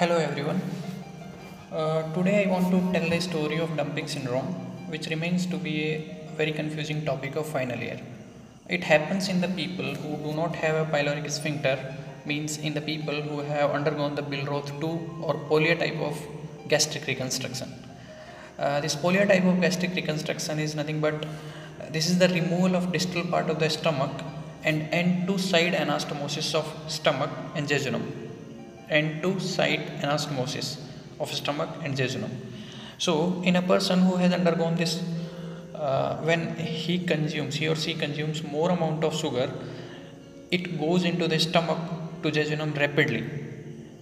Hello everyone. Uh, today I want to tell the story of dumping syndrome, which remains to be a very confusing topic of final year. It happens in the people who do not have a pyloric sphincter, means in the people who have undergone the Billroth 2 or Polya type of gastric reconstruction. Uh, this Polya type of gastric reconstruction is nothing but this is the removal of distal part of the stomach and end to side anastomosis of stomach and jejunum end to side anastomosis of stomach and jejunum. So, in a person who has undergone this, uh, when he consumes, he or she consumes more amount of sugar, it goes into the stomach to jejunum rapidly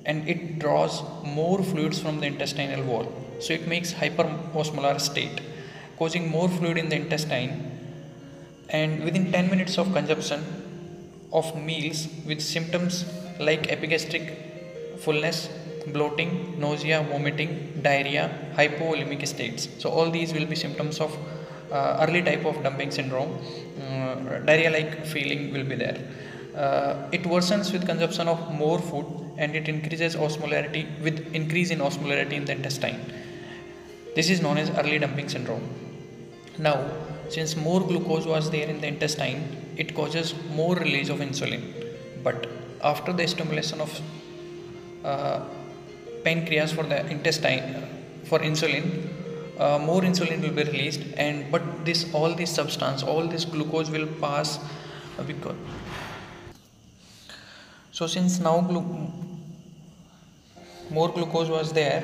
and it draws more fluids from the intestinal wall. So, it makes hyperosmolar state, causing more fluid in the intestine. And within 10 minutes of consumption of meals with symptoms like epigastric fullness, bloating, nausea, vomiting, diarrhea, hypovolemic states. So all these will be symptoms of uh, early type of dumping syndrome. Uh, diarrhea-like feeling will be there. Uh, it worsens with consumption of more food and it increases osmolarity with increase in osmolarity in the intestine. This is known as early dumping syndrome. Now, since more glucose was there in the intestine, it causes more release of insulin. But after the stimulation of pancreas for the intestine for insulin. Uh, more insulin will be released and but this all this substance all this glucose will pass uh, because so since now glu- more glucose was there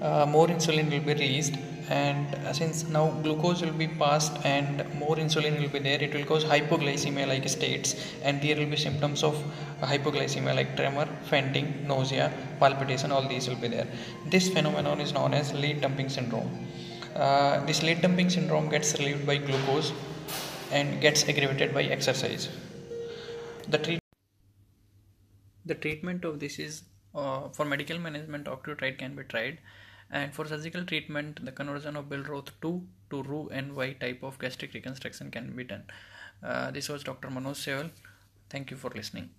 uh, more insulin will be released and uh, since now glucose will be passed and more insulin will be there it will cause hypoglycemia like states. And there will be symptoms of hypoglycemia like tremor fainting nausea palpitation all these will be there. This phenomenon is known as late dumping syndrome. Uh, this late dumping syndrome gets relieved by glucose and gets aggravated by exercise. The treat the treatment of this is uh, for medical management octreotide can be tried and for surgical treatment the conversion of Billroth 2 to Roux-en-Y type of gastric reconstruction can be done. Uh, this was Dr. Manoj Sehwal. Thank you for listening.